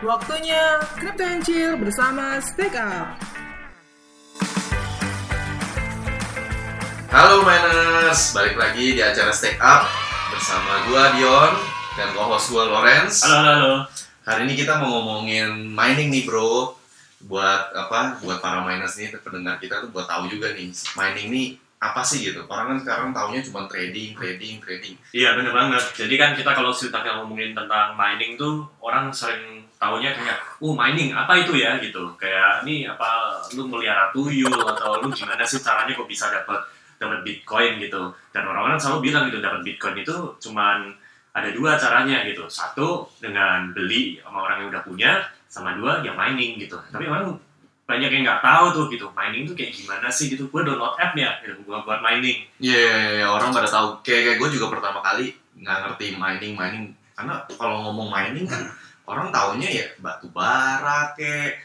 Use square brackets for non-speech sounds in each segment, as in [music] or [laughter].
Waktunya Crypto and Chill bersama Stake Up. Halo Miners, balik lagi di acara Stake Up bersama gua Dion dan co-host gua Lorenz. Halo, halo, halo. Hari ini kita mau ngomongin mining nih bro. Buat apa? Buat para miners nih, pendengar kita tuh buat tahu juga nih mining nih apa sih gitu. Orang kan sekarang taunya cuma trading, trading, trading. Iya, bener banget. Jadi kan kita kalau cerita ngomongin tentang mining tuh, orang sering taunya kayak, oh mining, apa itu ya gitu. Kayak, ini apa, lu melihara tuyul, atau lu gimana sih caranya kok bisa dapat dapat bitcoin gitu. Dan orang-orang selalu bilang gitu, dapat bitcoin itu cuman ada dua caranya gitu. Satu, dengan beli sama orang yang udah punya, sama dua, ya mining gitu. Tapi orang banyak yang nggak tahu tuh gitu mining tuh kayak gimana sih gitu gue download app ya gitu gue buat mining Iya, yeah, yeah, orang pada tahu. Kayak, kayak gue juga pertama kali nggak ngerti mining, mining. Karena kalau ngomong mining kan orang taunya ya batu bara kayak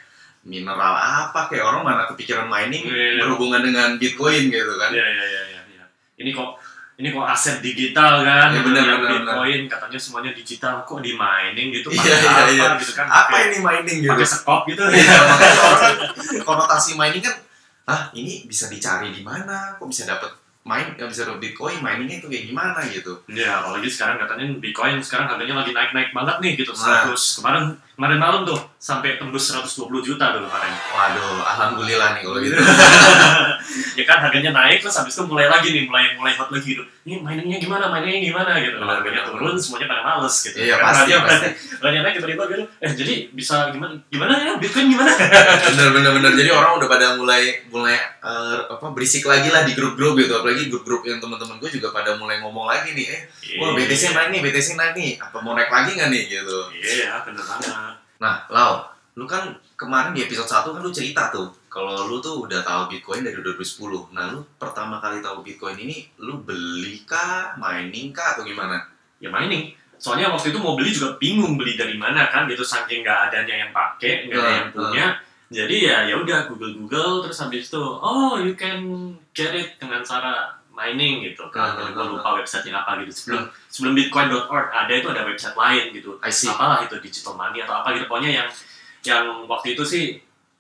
mineral apa kayak orang mana kepikiran mining Iya. berhubungan dengan bitcoin gitu kan. Iya iya iya iya. iya. Ini kok ini kok aset digital kan? Ya, benar, Yang benar, Bitcoin katanya semuanya digital kok di mining gitu Iya, pakai iya, apa iya. gitu kan? Apa pakai- ini mining gitu? Pakai sekop gitu. Iya, makanya orang konotasi mining kan, ah ini bisa dicari di mana? Kok bisa dapat main, nggak bisa dapat bitcoin? Miningnya itu kayak gimana gitu? Iya, apalagi sekarang katanya Bitcoin sekarang harganya lagi naik-naik banget nih gitu. Nah. 100 kemarin kemarin malam tuh sampai tembus 120 juta tuh kemarin. Waduh, alhamdulillah nih kalau gitu. [laughs] ya kan harganya naik terus habis itu mulai lagi nih mulai mulai hot lagi gitu. Ini miningnya gimana? Miningnya gimana gitu. Benar, Harganya turun semuanya pada males gitu. Iya, Kan pasti, harganya- pasti. [laughs] harganya naik tiba-tiba gitu. Eh jadi bisa gimana? Gimana ya Bitcoin gimana? [laughs] bener bener bener jadi orang udah pada mulai mulai eh, apa berisik lagi lah di grup-grup gitu apalagi grup-grup yang teman-teman gue juga pada mulai ngomong lagi nih eh wah BTC naik nih BTC naik nih apa mau naik lagi nggak nih gitu Iya, bener banget. Nah Lau lu kan kemarin di episode 1 kan lu cerita tuh kalau lu tuh udah tahu Bitcoin dari 2010 nah lu pertama kali tahu Bitcoin ini lu beli kah mining kah atau gimana Ya mining. Soalnya waktu itu mau beli juga bingung beli dari mana kan gitu saking nggak adanya yang pakai, nggak ada yang punya. Jadi ya ya udah Google Google terus habis itu oh you can get it dengan cara mining gitu kan. Hmm, Gue hmm, lupa websitenya apa gitu. Sebelum sebelum bitcoin.org ada itu ada website lain gitu. I see Apalah itu digital money atau apa gitu pokoknya yang yang waktu itu sih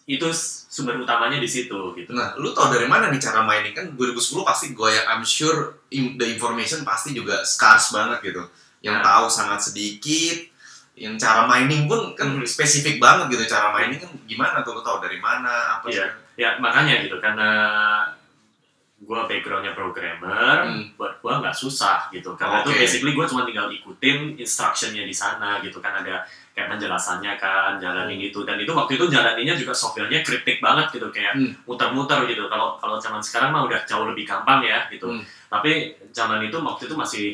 itu sumber utamanya di situ gitu. Nah, lu tau dari mana nih cara mining kan 2010 pasti gue ya I'm sure the information pasti juga scarce banget gitu. Yang Nah. tahu sangat sedikit. Yang cara mining pun kan Hmm. spesifik banget gitu. Cara mining kan gimana tuh lu tau dari mana apa Iya. sih? Ya makanya gitu karena gue backgroundnya programmer, Hmm. buat gue nggak susah gitu. Karena Oke. itu basically gue cuma tinggal ikutin instructionnya di sana gitu kan ada kayak penjelasannya kan jalanin itu dan itu waktu itu jalaninnya juga softwarenya kriptik banget gitu kayak Hmm. muter-muter gitu. Kalau kalau zaman sekarang mah udah jauh lebih gampang ya gitu. Hmm. Tapi zaman itu waktu itu masih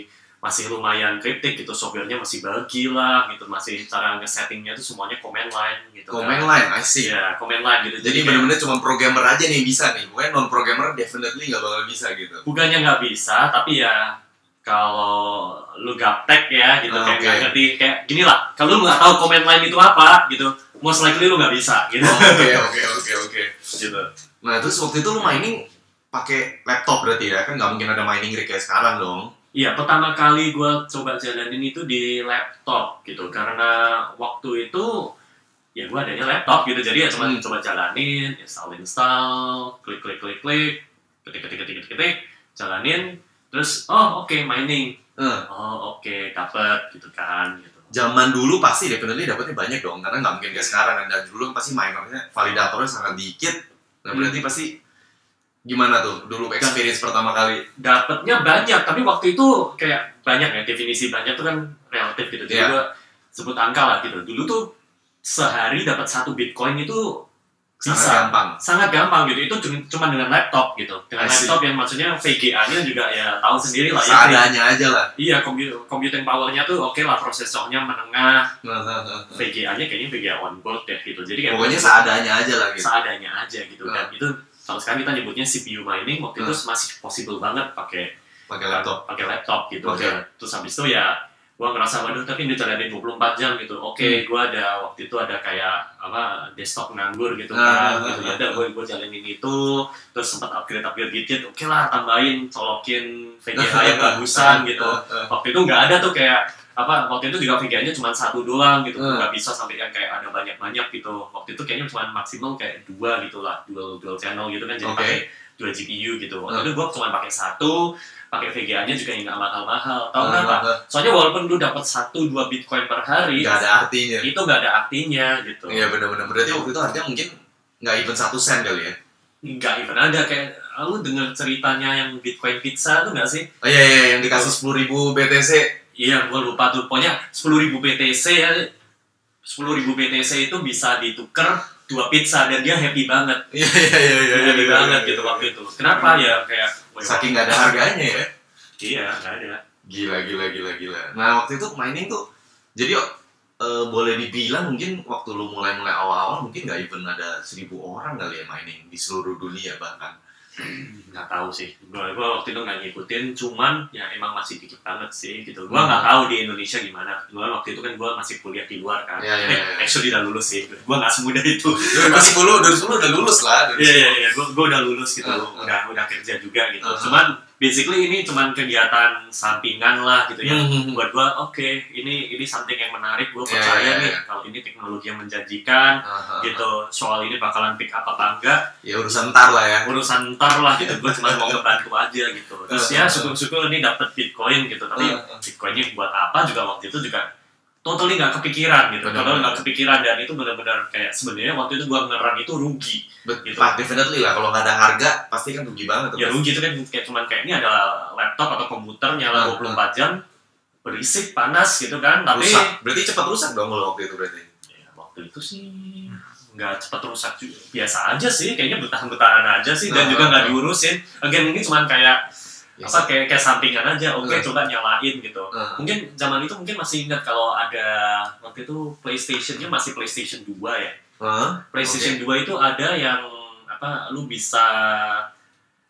masih lumayan kriptik gitu softwarenya masih bagi lah gitu masih cara nge-settingnya tuh semuanya command line gitu Command kan. line, I see. Iya, command line gitu. Jadi kayak- bener-bener cuma programmer aja nih bisa nih. Gue non programmer definitely nggak bakal bisa gitu. bukannya nggak bisa tapi ya kalau lu gaptek ya gitu Ah, kayak nggak ngerti kayak gini lah kalau lu nggak tahu command line itu apa gitu most likely lu nggak bisa gitu Oke oke oke oke. gitu Nah terus waktu itu lu mining pakai laptop berarti ya kan nggak mungkin ada mining rig kayak sekarang dong. Iya, pertama kali gue coba jalanin itu di laptop gitu. Karena waktu itu ya gue adanya laptop gitu. Jadi ya cuma Hmm. coba jalanin install install klik klik klik klik ketik ketik ketik ketik ketik jalanin terus oh oke mining. Eh, oh oke dapet gitu kan gitu. Zaman dulu pasti definitely dapetnya banyak dong karena nggak mungkin kayak sekarang. Dan dulu pasti minernya validatornya sangat dikit. Nah berarti pasti gimana tuh? Dulu experience pertama kali? Dapatnya banyak tapi waktu itu kayak banyak ya definisi banyak tuh kan relatif gitu. Jadi Iya. gua sebut angka lah gitu. Dulu tuh sehari dapat satu bitcoin itu sangat bisa. gampang. Sangat gampang gitu. Itu cuma- dengan laptop gitu. Dengan I see. laptop yang maksudnya VGA-nya juga ya tahu sendiri lah ya. Seadanya aja lah. Iya computing powernya tuh oke lah prosesornya menengah. [laughs] Nah, nah, nah, nah. VGA-nya kayaknya VGA on board ya gitu. Jadi kayak pokoknya seadanya aja lah gitu. seadanya aja gitu Nah. dan itu kalau sekarang kita nyebutnya CPU mining waktu itu Nah. masih possible banget pakai pakai laptop pakai laptop gitu Oke. Ya. terus habis itu ya gua ngerasa waduh tapi ini jalanin 24 jam gitu oke Hmm. gua ada waktu itu ada kayak apa desktop nganggur gitu Ah, kan gitu ah, ya udah ah. gua gua jalanin itu terus sempat upgrade upgrade dikit oke lah tambahin colokin VGA yang [laughs] bagusan gitu Eh, eh. waktu itu nggak ada tuh kayak apa waktu itu juga VGA-nya cuma satu doang gitu Hmm. nggak bisa sampai yang kayak ada banyak-banyak gitu. Waktu itu kayaknya cuma maksimal kayak dua gitu lah dual dual channel gitu kan jadi Oke. pakai dua GPU gitu. Waktu Hmm. itu gua cuma pakai satu pakai VGA-nya juga yang nggak mahal-mahal tahu Ah, kenapa soalnya walaupun lu dapat satu dua bitcoin per hari nggak ada artinya. itu nggak ada artinya gitu. Iya benar-benar berarti waktu itu harganya mungkin nggak even satu sen kali ya? Nggak even ada kayak ah, lu dengar ceritanya yang bitcoin pizza tuh nggak sih? Oh iya iya yang dikasih sepuluh ribu BTC Iya, gue lupa tuh. Pokoknya 10.000 BTC ya, 10.000 BTC itu bisa ditukar dua pizza dan dia happy banget. [laughs] iya iya iya iya happy iya, banget iya, gitu iya. waktu itu. Kenapa ya kayak saking nggak ada harganya ya Iya, nggak ada. Gila, gila, gila, gila. Nah, waktu itu mining tuh, jadi eh, boleh dibilang mungkin waktu lu mulai-mulai awal-awal mungkin nggak even ada seribu orang kali ya mining di seluruh dunia bahkan. Nggak tahu sih. Gue waktu itu nggak ngikutin, cuman ya emang masih dikit banget sih gitu. Gue nggak tahu di Indonesia gimana. Gue waktu itu kan gue masih kuliah di luar kan. Iya, Eh, iya. actually udah lulus sih. Gue nggak semudah itu. 2010, 2010 udah lulus lah. Iya iya iya, gue gue udah lulus gitu, Uh, uh. udah udah kerja juga gitu. Uh, uh. Cuman basically ini cuman kegiatan sampingan lah gitu ya. Hmm. Buat gue oke, ini ini something yang menarik. Gue Iya, percaya iya, nih iya. kalau ini teknologi yang menjanjikan Aha. gitu. Soal ini bakalan pick up apa enggak, Ya urusan ntar lah ya. urusan ntar lah gitu. Gue cuma mau ngebantu aja gitu. Terus Uh, ya syukur-syukur ini dapat bitcoin gitu. Tapi Uh, uh. bitcoinnya buat apa juga waktu itu juga totally nggak kepikiran gitu. Benar, Totally nggak kepikiran dan itu benar-benar kayak sebenarnya waktu itu gue ngeran itu rugi. But, Gitu. but definitely lah, kalau nggak ada harga pasti kan rugi banget. ya rugi itu kan kayak cuman kayak ini ada laptop atau komputer nyala Ah, 24 jam berisik panas gitu kan tapi rusak. Berarti cepat rusak dong kalau waktu itu berarti. ya, waktu itu sih nggak cepat rusak juga biasa aja sih kayaknya bertahan-bertahan aja sih dan Ah, juga nggak ah. diurusin again ini cuman kayak Ya, apa kayak kayak sampingan aja oke Ah. coba nyalain gitu Ah. mungkin zaman itu mungkin masih ingat kalau ada waktu itu PlayStation-nya masih PlayStation 2 ya Hah? PlayStation 2 itu ada yang apa lu bisa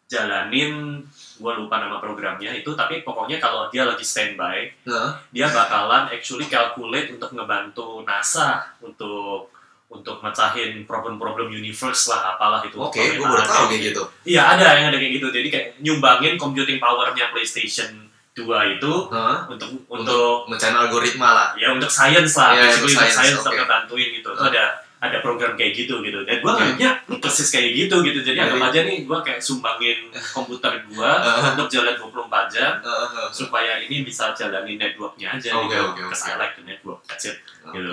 jalanin gua lupa nama programnya itu tapi pokoknya kalau dia lagi standby Hah? dia bakalan actually calculate untuk ngebantu NASA untuk untuk mecahin problem-problem universe lah apalah itu Oke, gue Pokoknya baru tahu kayak kayak gitu. iya ada yang ada kayak gitu jadi kayak nyumbangin computing powernya PlayStation 2 itu Hah? untuk Untuk untuk mencari algoritma lah. ya untuk science lah Iya, basically untuk science, science untuk oke. ngebantuin gitu itu Ah. ada ada program kayak gitu gitu dan gua Oke. nganggapnya ini persis kayak gitu gitu jadi Iya, anggap iya. aja nih gua kayak sumbangin komputer gua [laughs] Ah. untuk jalan 24 jam Heeh, heeh. supaya ini bisa jalanin networknya aja Oke, gitu because I like the network that's it Oke. Gitu.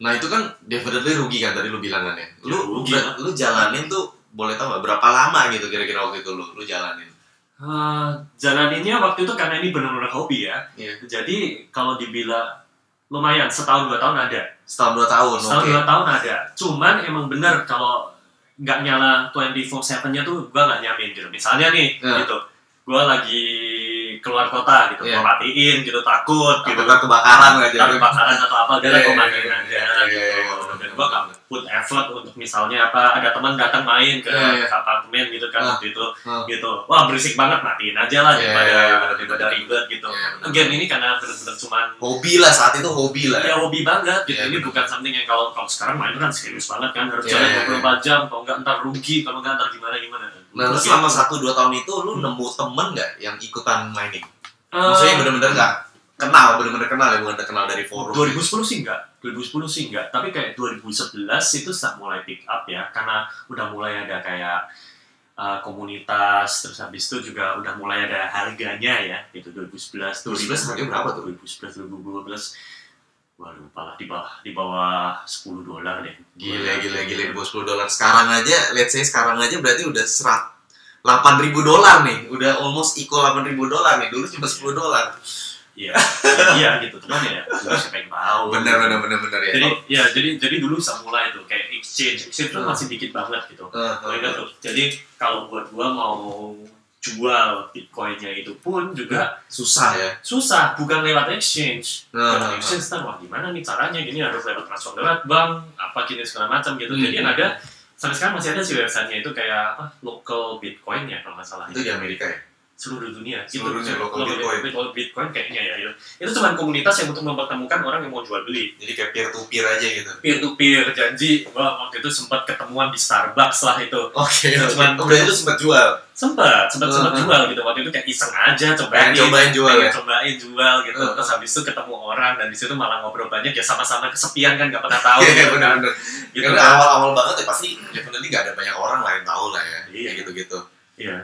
Nah itu kan definitely rugi kan tadi lu bilang kan ya. Lu Ya, rugi ber- lu jalanin tuh boleh gak berapa lama gitu kira-kira waktu itu lu lu jalanin? Ah, jalaninnya waktu itu karena ini benar-benar hobi ya Iya. jadi kalau dibilang lumayan setahun dua tahun ada Setahun dua tahun. setahun Oke. dua tahun ada cuman emang bener kalau nggak nyala 24/7 nya tuh gua nggak nyamin gitu misalnya nih Ya. gitu gua lagi keluar kota gitu Iya. gua matiin gitu takut gitu Takutnya kebakaran nggak Ntar jadi. kebakaran atau apa Iya, iya, matiin iya, aja iya, gitu iya, iya, dan bener. put effort untuk misalnya apa ada teman datang main ke, Iya, iya. ke apartemen gitu kan waktu itu Ah. gitu wah berisik banget matiin aja lah Iya, daripada iya, bener, daripada ribet gitu Iya, again ini karena bener-bener cuman Hobi lah saat itu hobi lah. ya hobi banget gitu Iya, ini bukan something yang kalau kalau sekarang main kan serius banget kan harus Iya, jalan iya, 24 jam kalau nggak ntar rugi kalau nggak ntar gimana gimana Nah Gitu. selama satu dua tahun itu lu Hmm. nemu temen nggak yang ikutan mining? Eh, Maksudnya bener-bener nggak kenal, bener-bener kenal ya bukan kenal dari forum. 2010 sih enggak 2010 sih enggak tapi kayak 2011 itu sudah mulai pick up ya karena udah mulai ada kayak uh, komunitas terus habis itu juga udah mulai ada harganya ya gitu 2011 2011 harganya berapa tuh? 2011 2012 Wah lupa lah di bawah di bawah 10 dolar deh. Gila gila gila di bawah 10 dolar. Sekarang aja, let's say sekarang aja berarti udah serat 8 ribu dolar nih, udah almost equal 8 ribu dolar nih. Dulu cuma 10 dolar. Iya, ya, iya gitu cuman ya dulu siapa yang tahu. Bener bener bener bener ya. Jadi ya jadi jadi dulu bisa mulai tuh kayak exchange exchange tuh masih dikit banget gitu. Eh, ingat tuh. Jadi kalau buat gua mau jual bitcoinnya itu pun juga susah ya. susah, bukan lewat exchange. Nah, Lewat nah, exchange ntar wah gimana nih caranya gini harus lewat transfer lewat bank apa gini segala macam gitu. Hmm. Jadi ada sampai sekarang masih ada sih websitenya itu kayak apa local bitcoin ya kalau nggak salah. Itu di Amerika ya. Seluruh dunia Seluruh dunia, local Global Bitcoin. Bitcoin, Bitcoin kayaknya ya itu itu cuma komunitas yang untuk mempertemukan orang yang mau jual beli Jadi kayak peer to peer aja gitu. peer to peer janji wah waktu itu sempat ketemuan di Starbucks lah itu Oke, Cuman- oh, berarti lu sempat jual. sempat sempat sempat Uh-huh. jual gitu waktu itu kayak iseng aja cobain cobain jual ya? cobain jual gitu Uh-huh. terus habis itu ketemu orang dan di situ malah ngobrol banyak ya sama-sama kesepian kan nggak pernah tahu [laughs] Iya, gitu kan. benar-benar. gitu Karena kan. awal-awal banget ya pasti definitely nggak ada banyak orang yang tahu lah ya. Iya. Kayak gitu-gitu. iya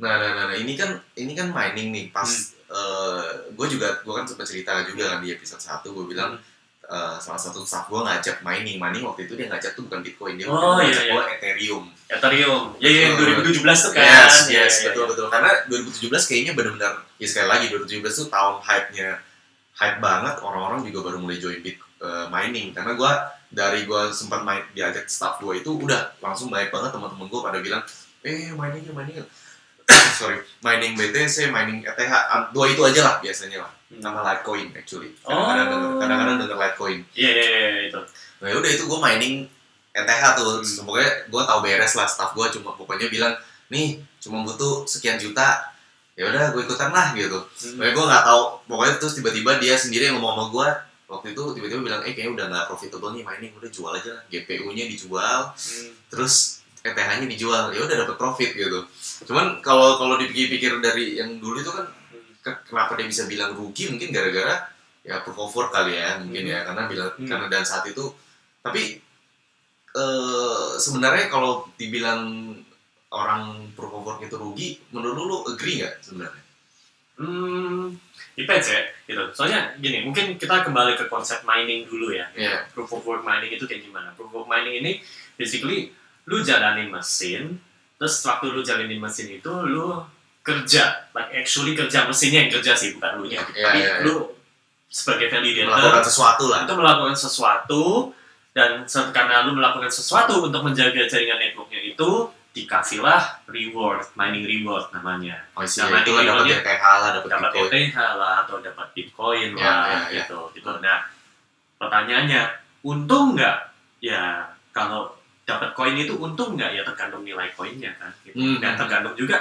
Nah, nah, nah, nah, ini kan ini kan mining nih. Pas Hmm. gue juga gue kan sempat cerita juga kan di episode 1 gue bilang Hmm. eh, salah satu staff gue ngajak mining. Mining waktu itu dia ngajak tuh bukan Bitcoin, dia Oh, iya, ngajak iya. gue Ethereum. Ethereum ya ya yang Betul. 2017 tuh kan Yes, yes, iya, betul iya. betul. Karena 2017 kayaknya benar-benar ya sekali lagi 2017 tuh tahun hype-nya hype banget orang-orang juga baru mulai join bit eh, mining karena gua dari gua sempat main diajak staff gua itu udah langsung banyak banget teman-teman gua pada bilang eh mining mining yuk." [coughs] sorry mining BTC mining ETH ah, dua itu aja lah biasanya lah Hmm. nama Litecoin actually kadang-kadang Oh. denger, kadang-kadang denger Litecoin iya iya iya, itu Nah udah itu gue mining ETH tuh, Hmm. pokoknya gue tau beres lah staff gue cuma pokoknya bilang nih cuma butuh sekian juta, ya udah gue ikutan lah gitu. Hmm. Pokoknya gue nggak tahu, pokoknya terus tiba-tiba dia sendiri yang ngomong sama gue waktu itu tiba-tiba bilang eh kayaknya udah nggak profitable nih mining udah jual aja lah GPU-nya dijual Hmm. terus ETH-nya dijual ya udah dapat profit gitu cuman kalau kalau dipikir-pikir dari yang dulu itu kan ke- kenapa dia bisa bilang rugi mungkin gara-gara ya proof of work kali ya mungkin ya karena bilang Hmm. karena dan saat itu tapi eh sebenarnya kalau dibilang orang proof of work itu rugi menurut lu, lu agree nggak sebenarnya Hmm, depends ya, gitu. Soalnya gini, mungkin kita kembali ke konsep mining dulu ya. Iya. Proof of work mining itu kayak gimana? Proof of mining ini basically lu jalanin mesin, terus waktu lu jalanin mesin itu lu kerja, like actually kerja mesinnya yang kerja sih bukan lu nya. Iya, Tapi iya, iya. lu sebagai validator melakukan sesuatu lah itu melakukan sesuatu dan karena lu melakukan sesuatu untuk menjaga jaringan networknya itu dikasihlah reward, mining reward namanya. oh Nah, iya mining itu lah dapat ETH lah dapat dapat Bitcoin ETH lah atau dapat Bitcoin Ya, lah ya, ya. gitu gitu. Nah pertanyaannya untung nggak? Ya kalau dapat koin itu untung nggak ya tergantung nilai koinnya kan. Gitu. Hmm. Dan tergantung juga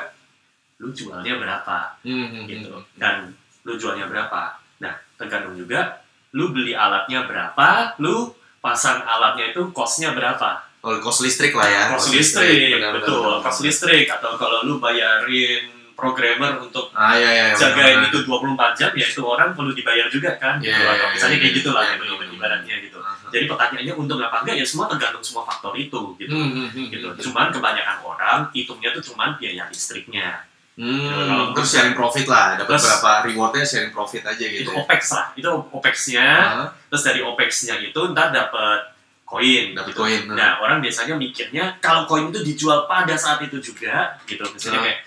lu jualnya berapa Hmm, hmm, gitu hmm. dan lu jualnya berapa. Nah tergantung juga lu beli alatnya berapa, lu pasang alatnya itu costnya berapa Oh, cost listrik lah ya cost listrik, benar, benar, betul benar. cost listrik atau kalau lu bayarin programmer untuk ah iya iya iya, jagain benar, itu 24 jam ya itu orang perlu dibayar juga kan Iya, gitu. iya, atau iya, misalnya iya, kayak gitulah iya, gitu benar, benar. ibaratnya gitu benar. Jadi pertanyaannya untung apa enggak? Ya semua tergantung semua faktor itu gitu. Hmm, hmm, hmm, gitu. hmm. cuman kebanyakan orang hitungnya tuh cuman biaya listriknya. Hmm, Kalau- terus sharing profit lah, dapat Terus- berapa rewardnya sharing profit aja itu gitu. ya. opex lah. Itu opexnya. Ah, terus dari opexnya itu ntar dapat koin Dapat gitu. koin, nah orang biasanya mikirnya kalau koin itu dijual pada saat itu juga gitu. Misalnya Ah. kayak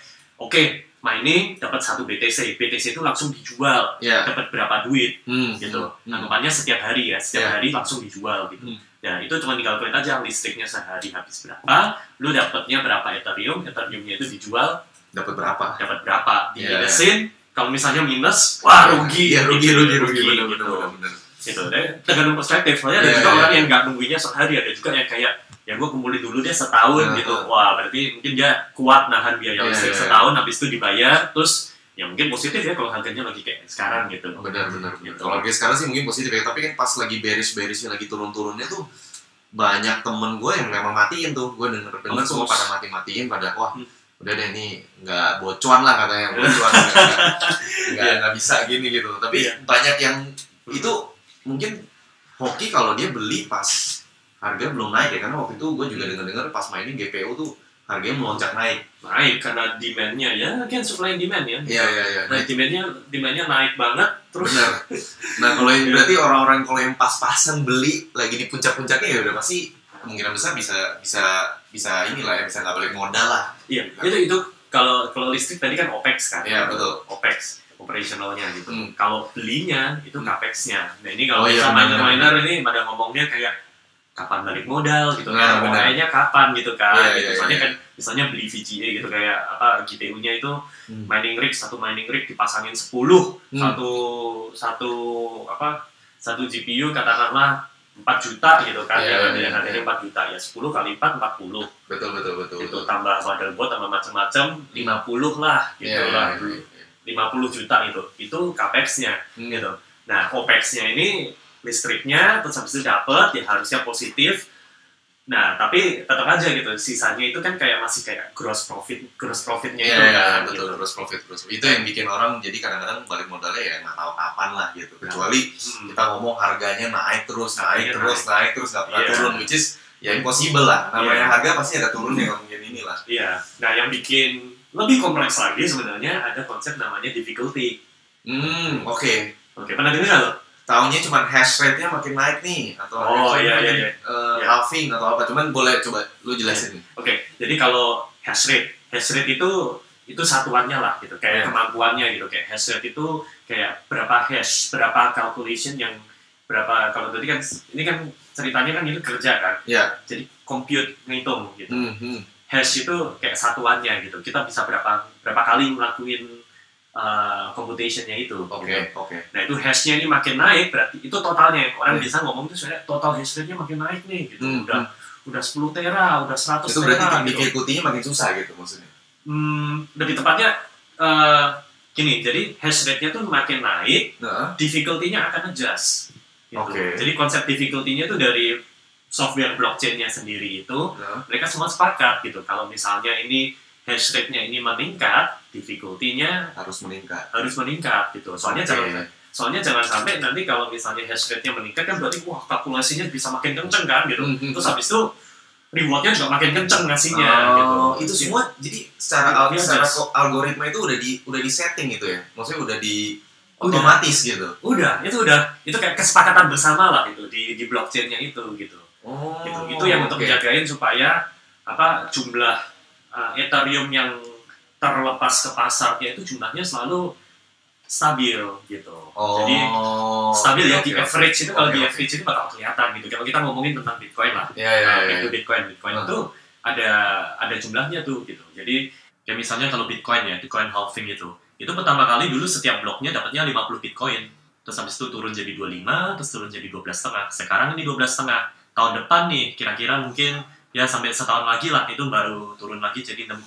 oke mining dapat satu BTC BTC itu langsung dijual ya. dapat berapa duit Hmm, gitu hmm, anggapannya setiap hari ya setiap Ya. hari langsung dijual gitu Hmm. ya itu cuma tinggal kalkulate aja listriknya sehari habis berapa lu dapatnya berapa ethereum ethereumnya itu dijual dapat berapa? dapat berapa Ya. diminusin kalau misalnya minus wah rugi Iya, rugi, Gitu, rugi, rugi, benar, gitu. benar, benar, benar. gitu deh tergantung perspektif soalnya ada Iya, juga iya. orang yang nggak nungguinnya sehari ada juga yang kayak ya gue kumpulin dulu deh setahun Nah, gitu nah. wah berarti mungkin dia kuat nahan biaya Iya, listrik iya, setahun habis itu dibayar terus ya mungkin positif ya kalau harganya lagi kayak sekarang gitu Benar, benar. Gitu. Kalau lagi sekarang sih mungkin positif ya, tapi kan pas lagi bearish-bearishnya lagi turun-turunnya tuh banyak temen gue yang memang matiin tuh gue denger denger Of semua pada mati matiin pada wah Hmm. udah deh ini nggak bocuan lah katanya [laughs] bocuan nggak- Iya. nggak bisa gini gitu tapi Iya. banyak yang itu mungkin hoki kalau dia beli pas harga belum naik ya karena waktu itu gue juga dengar dengar pas mainin GPU tuh harganya melonjak naik. Naik karena demandnya. Ya kan supply and demand ya. Iya iya iya. Nah demandnya demandnya naik banget terus benar [laughs] nah kalau yang berarti orang-orang kalau yang pas-pasan beli lagi di puncak-puncaknya ya udah pasti kemungkinan besar bisa bisa bisa inilah ya bisa nggak balik modal lah. Iya itu itu kalau kalau listrik tadi kan opex kan? Iya, betul. opex operationalnya gitu. Hmm. kalau belinya itu Hmm. capex-nya. Nah ini kalau Oh, iya, bisa benar, miner miner ini pada ngomongnya kayak kapan balik modal gitu Nah, kan kayaknya kapan gitu kan Iya, gitu iya, soalnya iya. kan misalnya beli VGA gitu kayak apa GPU-nya itu Hmm. mining rig satu mining rig dipasangin 10 Hmm. satu satu apa satu GPU katakanlah 4 juta gitu kan ada iya, yang harganya iya. 4 juta ya 10 kali 4 40 Betul betul betul. gitu betul. tambah motherboard tambah macam-macam 50 lah gitu Iya, lah iya, iya, iya. 50 juta itu itu capex-nya Hmm. gitu nah opex-nya ini listriknya terus habis itu dapat ya harusnya positif nah tapi tetap aja gitu sisanya itu kan kayak masih kayak gross profit gross profitnya Iya, itu iya, kan betul, gitu. gross profit, gross profit. Itu yang bikin orang jadi kadang-kadang balik modalnya ya nggak tahu kapan lah gitu. Kecuali Hmm. kita ngomong harganya naik terus, naik Harganya terus, naik terus, nggak pernah Iya. turun, which is ya impossible lah. Namanya Iya. harga pasti ada turunnya nggak mungkin inilah. Iya, nah yang bikin lebih kompleks lagi sebenarnya ada konsep namanya difficulty. Hmm, oke. Oke, pernah dengar nggak lo? Taunya cuma hash rate-nya makin naik nih atau Oh, iya, iya, iya. eh, Iya. halving atau apa. Cuman boleh coba lu jelasin nih. Oke, jadi kalau hash rate, hash rate itu itu satuannya lah gitu, kayak Iya. kemampuannya gitu, kayak hash rate itu kayak berapa hash, berapa calculation yang berapa kalau tadi kan ini kan ceritanya kan itu kerja kan, Ya. jadi compute ngitung gitu. Hmm, hmm. Hash itu kayak satuannya gitu, kita bisa berapa berapa kali ngelakuin uh, computationnya itu. Oke, gitu. oke. Nah itu hashnya ini makin naik berarti itu totalnya orang Hmm. bisa ngomong tuh sebenarnya total hash rate-nya makin naik nih gitu Hmm, udah udah 10 tera udah 100 Itu berarti tera gitu. difficulty-nya makin susah gitu maksudnya. Hmm, lebih tepatnya eh, gini jadi hash rate-nya tuh makin naik Nah, difficulty-nya akan adjust gitu. Oke. jadi konsep difficulty-nya itu dari software blockchain-nya sendiri itu nah. mereka semua sepakat gitu kalau misalnya ini hash rate-nya ini meningkat difficulty-nya harus meningkat. harus meningkat gitu soalnya Oke. jangan Soalnya jangan sampai nanti kalau misalnya hash rate-nya meningkat kan berarti wah kalkulasinya bisa makin kenceng kan gitu. Hmm, hmm. Terus habis itu reward-nya juga makin kenceng ngasihnya Oh, gitu. itu semua jadi secara Iya, secara algoritma itu udah di udah di setting gitu ya. Maksudnya udah di otomatis gitu. Udah, itu udah itu kayak kesepakatan bersama lah gitu di di blockchain-nya itu gitu. Oh. gitu. Itu yang untuk oke. menjagain supaya apa jumlah uh, Ethereum yang terlepas ke pasarnya itu jumlahnya selalu stabil gitu. Oh. Jadi stabil ya oke, di oke. average itu kalau Oke, di average itu bakal kelihatan gitu. Kalau kita ngomongin tentang Bitcoin lah, Ya ya Nah, ya. itu Bitcoin, Bitcoin Ah. itu ada ada jumlahnya tuh gitu. Jadi ya misalnya kalau Bitcoin ya, Bitcoin halving itu, itu pertama kali dulu setiap bloknya dapatnya 50 Bitcoin. Terus habis itu turun jadi 25, terus turun jadi 12 setengah. Sekarang ini 12 setengah. Tahun depan nih, kira-kira mungkin ya sampai setahun lagi lah itu baru turun lagi jadi 6,25.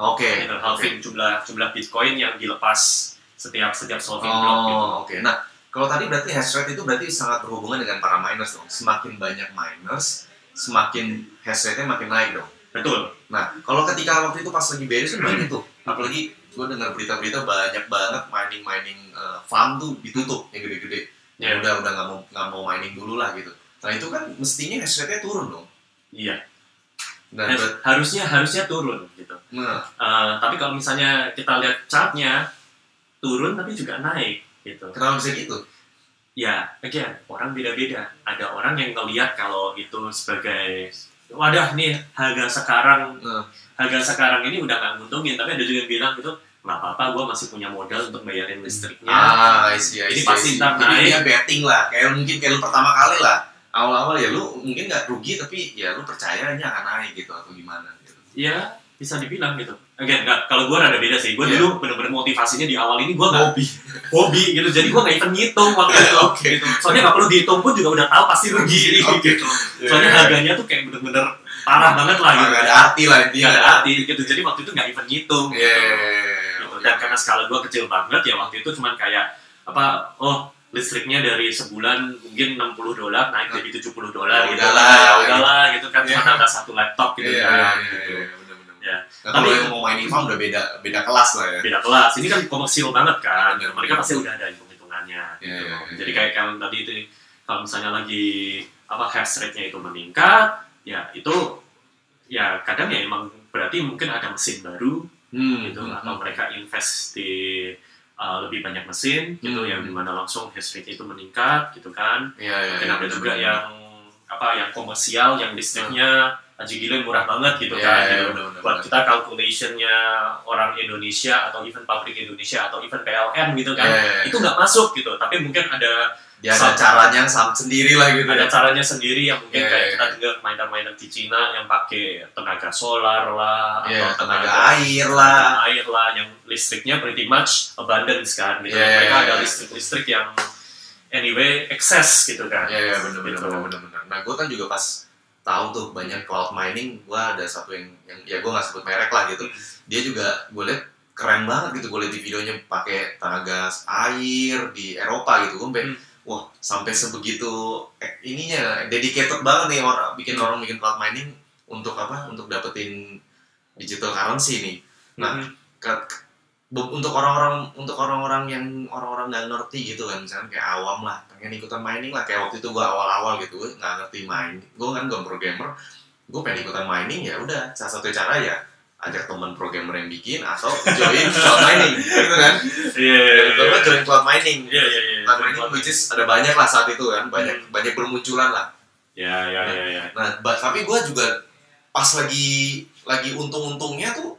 Oke. Oke. halving jumlah jumlah Bitcoin yang dilepas setiap setiap solving block gitu. Oh, oke. Nah, kalau tadi berarti hash rate itu berarti sangat berhubungan dengan para miners dong. Semakin banyak miners, semakin hash rate-nya makin naik dong. Betul. Nah, kalau ketika waktu itu pas lagi beres kan banyak tuh. Apalagi gue dengar berita-berita banyak banget mining-mining uh, farm tuh ditutup yang gede-gede. Ya. Ya udah udah nggak mau nggak mau mining dulu lah gitu. Nah itu kan mestinya hash rate-nya turun dong. Iya. Nah, Har- harusnya harusnya turun gitu. nah Eh, tapi kalau misalnya kita lihat chartnya turun tapi juga naik gitu. kenapa bisa gitu? Ya, again orang beda-beda. Ada orang yang ngelihat kalau itu sebagai wadah nih harga sekarang Nah, harga sekarang ini udah nggak nguntungin. Tapi ada juga yang bilang gitu nggak apa-apa, gue masih punya modal untuk bayarin listriknya. ah, I see, I Ini pasti ntar Jadi naik. dia betting lah. Kayak mungkin kayak lu pertama kali lah. Awal-awal ya lu mungkin nggak rugi tapi ya lu percaya ini akan naik gitu atau gimana gitu. Ya bisa dibilang gitu. Again, nggak. Kalau gue rada beda sih. Gue Iya. dulu bener-bener motivasinya di awal ini gue nggak Hobi. hobi gitu. Jadi gue nggak even ngitung waktu itu. [laughs] Oke. Gitu. Soalnya nggak perlu dihitung pun juga udah tahu pasti rugi Oke. gitu. Soalnya harganya tuh kayak bener-bener parah banget lah gitu. Nggak ada arti lah intinya. Nggak ada arti gitu. Jadi waktu itu nggak even ngitung. Iya. Gitu. Gitu. Dan karena skala gue kecil banget ya waktu itu cuman kayak apa? Oh listriknya dari sebulan mungkin 60 dolar naik jadi 70 dolar Ya gitu. udahlah, Ya gitu. udahlah gitu kan cuma Iya. nambah satu laptop gitu Iya, kan. iya, gitu. iya, benar-benar. Ya. Nah, kalau Tapi- yang mau mining farm udah beda beda kelas lah ya. beda kelas. Ini kan komersil banget kan. Bener. Mereka pasti udah ada hitung-hitungannya. Iya, gitu. iya, iya. Jadi kayak kalau tadi itu kalau misalnya lagi apa hash rate-nya itu meningkat, ya itu ya kadang ya emang berarti mungkin ada mesin baru Hmm, gitu hmm, atau hmm. mereka invest di uh, lebih banyak mesin gitu Hmm. yang di mana langsung hash rate itu meningkat gitu kan. Iya, iya, Mungkin iya, ada juga benar-benar. yang apa yang komersial yang listriknya aji gila murah banget gitu Iya, kan iya, gitu. benar-benar. buat kita calculationnya orang Indonesia atau even pabrik Indonesia atau even PLN gitu kan Iya, iya, iya. itu nggak masuk gitu tapi mungkin ada Dia ada caranya sam sendiri lah gitu. ada ya. caranya sendiri yang mungkin Iya, kayak iya, kita dengar miner-miner di Cina yang pakai tenaga solar lah Iya, atau tenaga air lah. tenaga air lah yang listriknya pretty much abundance kan gitu Iya, mereka iya, ada iya. listrik-listrik yang anyway excess gitu kan. Iya, iya, bener, bener, Gitu. bener, bener. Nah, gue kan juga pas tahu tuh banyak cloud mining, gue ada satu yang, yang ya gue nggak sebut merek lah gitu. Hmm. Dia juga gue liat keren banget gitu, gue liat di videonya pakai tenaga air di Eropa gitu. Gue sampai, Hmm. Wah sampai sebegitu eh, ininya dedicated banget nih orang bikin Hmm. orang bikin cloud mining untuk apa? Untuk dapetin digital currency nih. Nah, Mhm. ke- untuk orang-orang untuk orang-orang yang orang-orang nggak ngerti gitu kan misalnya kayak awam lah pengen ikutan mining lah kayak waktu itu gua awal-awal gitu gue nggak ngerti main gue kan gue programmer gue pengen ikutan mining ya udah salah satu cara ya ajak teman programmer yang bikin atau join cloud mining gitu kan Iya, iya, iya. Join cloud mining Iya, iya, iya. cloud mining which is ada banyak lah saat itu kan banyak Hmm. banyak bermunculan lah Ya, ya, ya, ya. Nah, tapi gue juga pas lagi lagi untung-untungnya tuh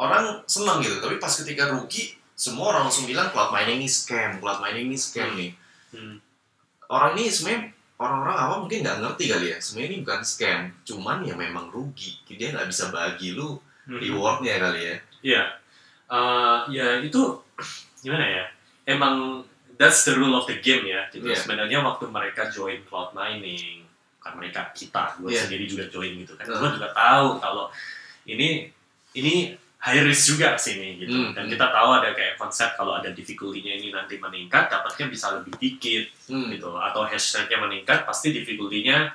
orang seneng gitu. Tapi pas ketika rugi, semua orang langsung bilang cloud mining ini scam, cloud mining ini scam nih. Hmm. Orang ini sebenarnya orang-orang awam mungkin nggak ngerti kali ya. Sebenarnya ini bukan scam, cuman ya memang rugi. Dia nggak bisa bagi lu Mhm. rewardnya kali ya. Iya. Eh, ya itu [clears throat] gimana ya? Emang that's the rule of the game ya. Gitu. Iya. Sebenarnya waktu mereka join cloud mining, bukan mereka kita, gue Iya. sendiri juga join gitu kan. Uh. Gue juga tahu kalau ini ini high risk juga sini gitu. Hmm. Dan kita tahu ada kayak konsep kalau ada difficulty-nya ini nanti meningkat, dapatnya bisa lebih dikit Hmm. gitu. Atau hash rate-nya meningkat, pasti difficulty-nya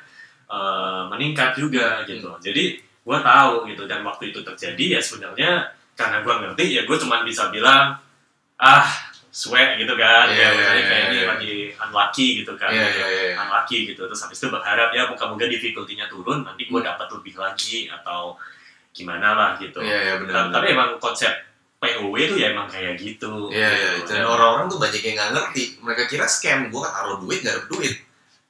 eh, meningkat juga gitu. Hmm. Jadi gue tahu gitu dan waktu itu terjadi ya sebenarnya karena gue ngerti ya gue cuma bisa bilang ah sweat gitu kan Iya, ya iya, misalnya iya, kayak ini iya. lagi unlucky gitu kan Iya, gitu. iya, iya. unlucky gitu terus habis itu berharap ya moga-moga difficulty-nya turun nanti gue Hmm. dapat lebih lagi atau gimana lah gitu Iya, iya Ta- benar. tapi emang konsep POW itu ya emang kayak gitu Iya, iya. gitu. Dan orang-orang tuh banyak yang nggak ngerti. Mereka kira scam, gue taruh duit nggak dapet duit,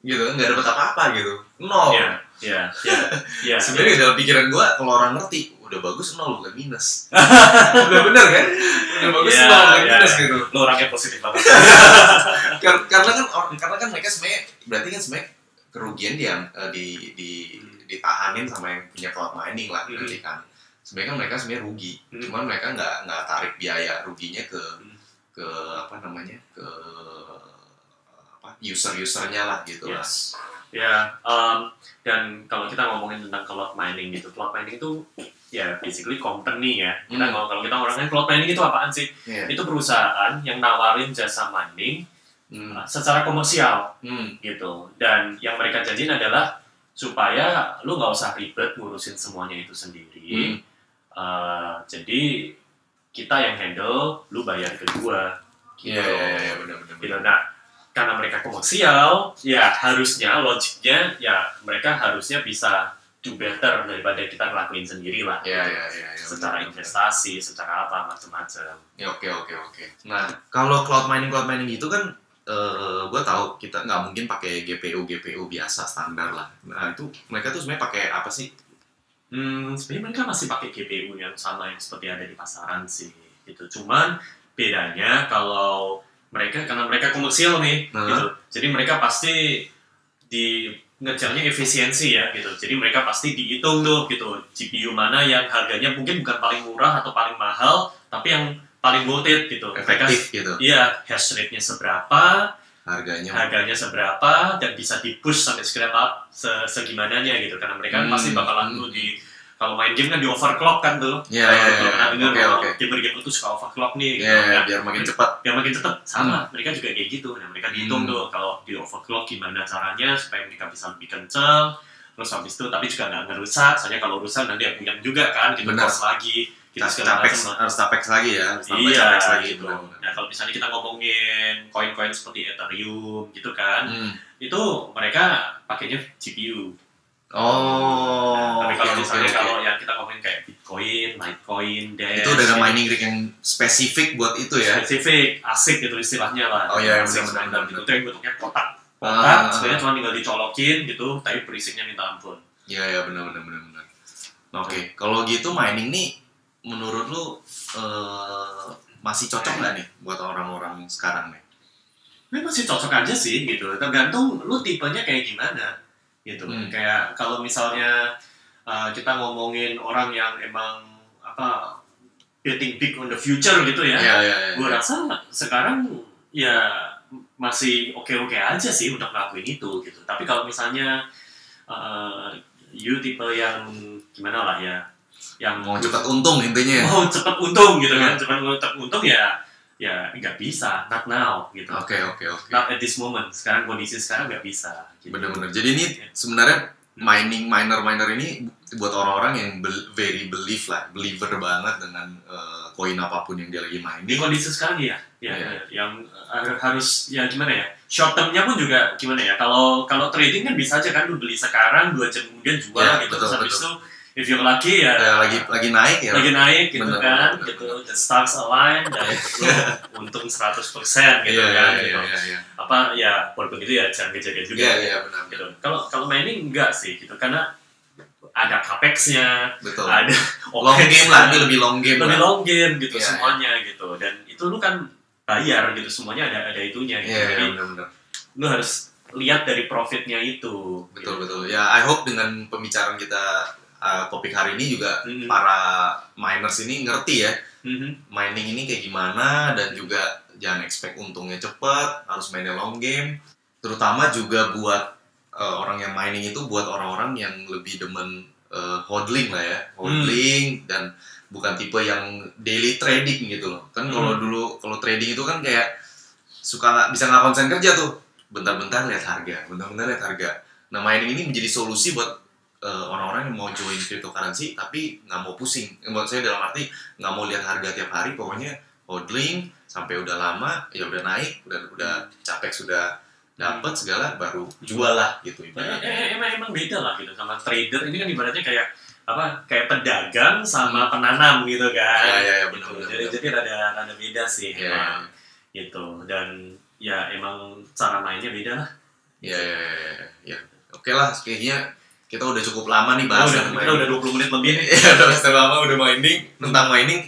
gitu kan, nggak dapet apa-apa gitu, nol. Iya, iya, iya, iya. [laughs] Sebenarnya dalam pikiran gue, kalau orang ngerti, udah bagus nol bukan minus. [laughs] udah bener kan? Udah bagus Iya, nol bukan iya, minus iya. gitu. Lo orangnya positif banget. [laughs] Kar- karena kan orang, karena kan mereka sebenarnya berarti kan sebenarnya kerugian dia eh, di di ditahanin sama yang punya cloud mining lah Hmm. berarti kan. Sebenarnya kan mereka sebenarnya rugi, Hmm. cuman mereka nggak nggak tarik biaya ruginya ke Hmm. ke apa namanya ke user-usernya lah gitu lah. Yes. Ya, um, dan kalau kita ngomongin tentang cloud mining gitu, cloud mining itu ya basically company ya. Kita Hmm. ngomong kalau kita orangnya cloud mining itu apaan sih? Iya. Itu perusahaan yang nawarin jasa mining Hmm. uh, secara komersial Hmm. gitu. Dan yang mereka janjiin adalah supaya lu nggak usah ribet ngurusin semuanya itu sendiri. Hmm. Uh, jadi kita yang handle, lu bayar ke gua. Gitu. Iya, iya, iya, benar benar. gitu. Nah, karena mereka komersial, ya harusnya logiknya ya mereka harusnya bisa do better daripada kita ngelakuin sendiri lah. Iya, iya, iya, iya, Secara investasi, secara apa macam-macam. Ya oke oke oke. Nah kalau cloud mining cloud mining itu kan eh gue tahu kita nggak mungkin pakai GPU GPU biasa standar lah. Nah itu mereka tuh sebenarnya pakai apa sih? Hmm, sebenarnya mereka masih pakai GPU yang sama yang seperti ada di pasaran sih. Gitu. Cuman bedanya kalau mereka karena mereka komersial nih, Nah. gitu. Jadi mereka pasti di ngejarnya efisiensi ya gitu. Jadi mereka pasti dihitung tuh gitu GPU mana yang harganya mungkin bukan paling murah atau paling mahal, tapi yang paling worth it gitu. Mereka Efektif gitu Iya, hash rate-nya seberapa, harganya. harganya seberapa, dan bisa di-push sampai seberapa, se segimananya gitu. Karena mereka Hmm, pasti bakalan hmm. tuh di, kalau main game kan di overclock kan tuh. Iya, iya, iya. pernah dengar Oke, kalau oke. gamer-gamer tuh suka overclock nih gitu. Iya iya, Nah, biar makin cepat. yang makin cepet sama Hmm. mereka juga kayak gitu nah mereka dihitung Hmm. tuh kalau di overclock gimana caranya supaya mereka bisa lebih kenceng terus habis itu tapi juga nggak ngerusak soalnya kalau rusak nanti yang punya juga kan gitu Benar. cost lagi gitu Nah, segala capex harus capex lagi ya. Harus iya capex lagi gitu nah kalau misalnya kita ngomongin koin-koin seperti Ethereum gitu kan Hmm. itu mereka pakainya GPU Oh. Nah, tapi kalau oke, misalnya oke, kalau oke. yang kita ngomongin kayak Bitcoin, Litecoin, Dash itu udah ada gitu, mining rig yang spesifik buat itu ya. spesifik, asik gitu istilahnya lah. Oh iya, asik benar-benar, standar gitu. Itu yang bentuknya kotak. Ah, Kotak, ah, sebenarnya cuma tinggal dicolokin gitu, tapi berisiknya minta ampun. Iya iya benar benar benar benar. Nah, Oke, kalau gitu mining nih menurut lu eh, masih cocok nggak nih buat orang-orang sekarang nih? Ini masih cocok aja sih gitu, tergantung lu tipenya kayak gimana gitu. Hmm. Kayak kalau misalnya uh, kita ngomongin orang yang emang apa betting big on the future gitu ya, Iya iya iya. gue rasa sekarang ya masih oke-oke aja sih untuk ngelakuin itu gitu. Tapi kalau misalnya uh, you tipe yang gimana lah ya, yang mau cepat untung intinya mau cepat untung gitu kan, Hmm. cepat cepat untung ya ya nggak bisa, not now gitu. oke oke oke Not at this moment. Sekarang kondisi sekarang nggak bisa. Gitu. bener-bener jadi ini sebenarnya mining miner miner ini buat orang-orang yang bel- very believe lah believer banget dengan eh, koin apa pun yang dia lagi Di mining kondisi sekarang ya, ya, Iya. ya, yang har- harus ya gimana ya? Short termnya pun juga gimana ya? Kalau kalau trading kan bisa aja kan lu beli sekarang dua jam kemudian jual Iya, gitu. betul, Terus habis itu if you're lucky ya Eh, lagi lagi naik ya lagi naik gitu Bener, kan, bener, gitu. The stars align dan [laughs] lu untung 100% gitu iya kan. iya gitu. iya iya Apa ya walaupun itu ya jangan kejadian juga. iya iya benar Gitu. Kalau kalau mining enggak sih gitu karena ada capex-nya, betul ada [laughs] long game lah ini lebih long game lebih lah long game gitu Iya, semuanya gitu dan itu lu kan bayar gitu semuanya ada ada itunya gitu iya jadi iya benar-benar lu harus lihat dari profitnya itu betul gitu. betul ya I hope dengan pembicaraan kita uh, topik hari ini juga Mhm. para miners ini ngerti ya Mhm. mining ini kayak gimana dan juga jangan expect untungnya cepat harus mainnya long game terutama juga buat uh, orang yang mining itu buat orang-orang yang lebih demen uh, hodling lah ya hodling dan bukan tipe yang daily trading gitu loh kan kalau Hmm. dulu kalau trading itu kan kayak suka bisa nggak konsen kerja tuh bentar-bentar lihat harga bentar-bentar lihat harga nah mining ini menjadi solusi buat uh, orang-orang yang mau join cryptocurrency tapi nggak mau pusing. Buat saya dalam arti nggak mau lihat harga tiap hari pokoknya hodling sampai udah lama ya udah naik udah udah capek sudah dapat segala baru jual lah gitu Eh, ibaratnya. Eh, emang emang beda lah gitu sama trader. Ini kan ibaratnya kayak apa kayak pedagang sama penanam gitu kan. Ya ya ya Gitu. benar benar jadi benar. jadi rada rada beda sih ya emang gitu. Dan ya emang cara mainnya beda lah. Ya ya ya, ya, ya. oke lah kayaknya kita udah cukup lama nih bahas udah kita udah 20 menit lebih nih Iya, udah lama udah mining tentang mining.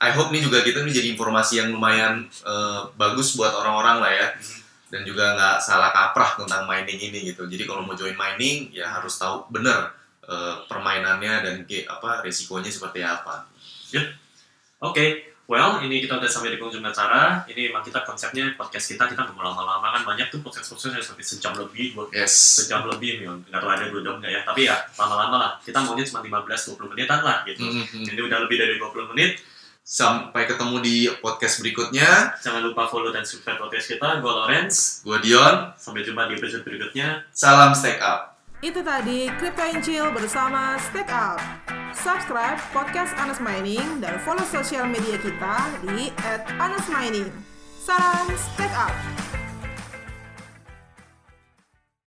I hope nih juga kita nih jadi informasi yang lumayan eh, bagus buat orang-orang lah ya. Dan juga nggak salah kaprah tentang mining ini gitu. Jadi kalau mau join mining ya harus tahu bener eh, permainannya dan ke, apa resikonya seperti apa. Oke, well ini kita udah sampai di penghujung acara. Ini emang kita konsepnya podcast kita kita nggak mau lama-lama kan banyak tuh podcast-podcast yang sampai sejam lebih, dua Yes. sejam lebih nih. Nggak tahu ada belum nggak ya? Tapi ya lama-lama lah. Kita maunya cuma 15-20 menitan lah gitu. Mhm. Ini udah lebih dari 20 menit. Sampai ketemu di podcast berikutnya. Jangan lupa follow dan subscribe podcast kita. Gue Lorenz. Gua Dion. Sampai jumpa di episode berikutnya. Salam stack up. Itu tadi Crypto Chill bersama Stack Up. Subscribe podcast Anas Mining dan follow sosial media kita di @anasmining. Salam Stack Up.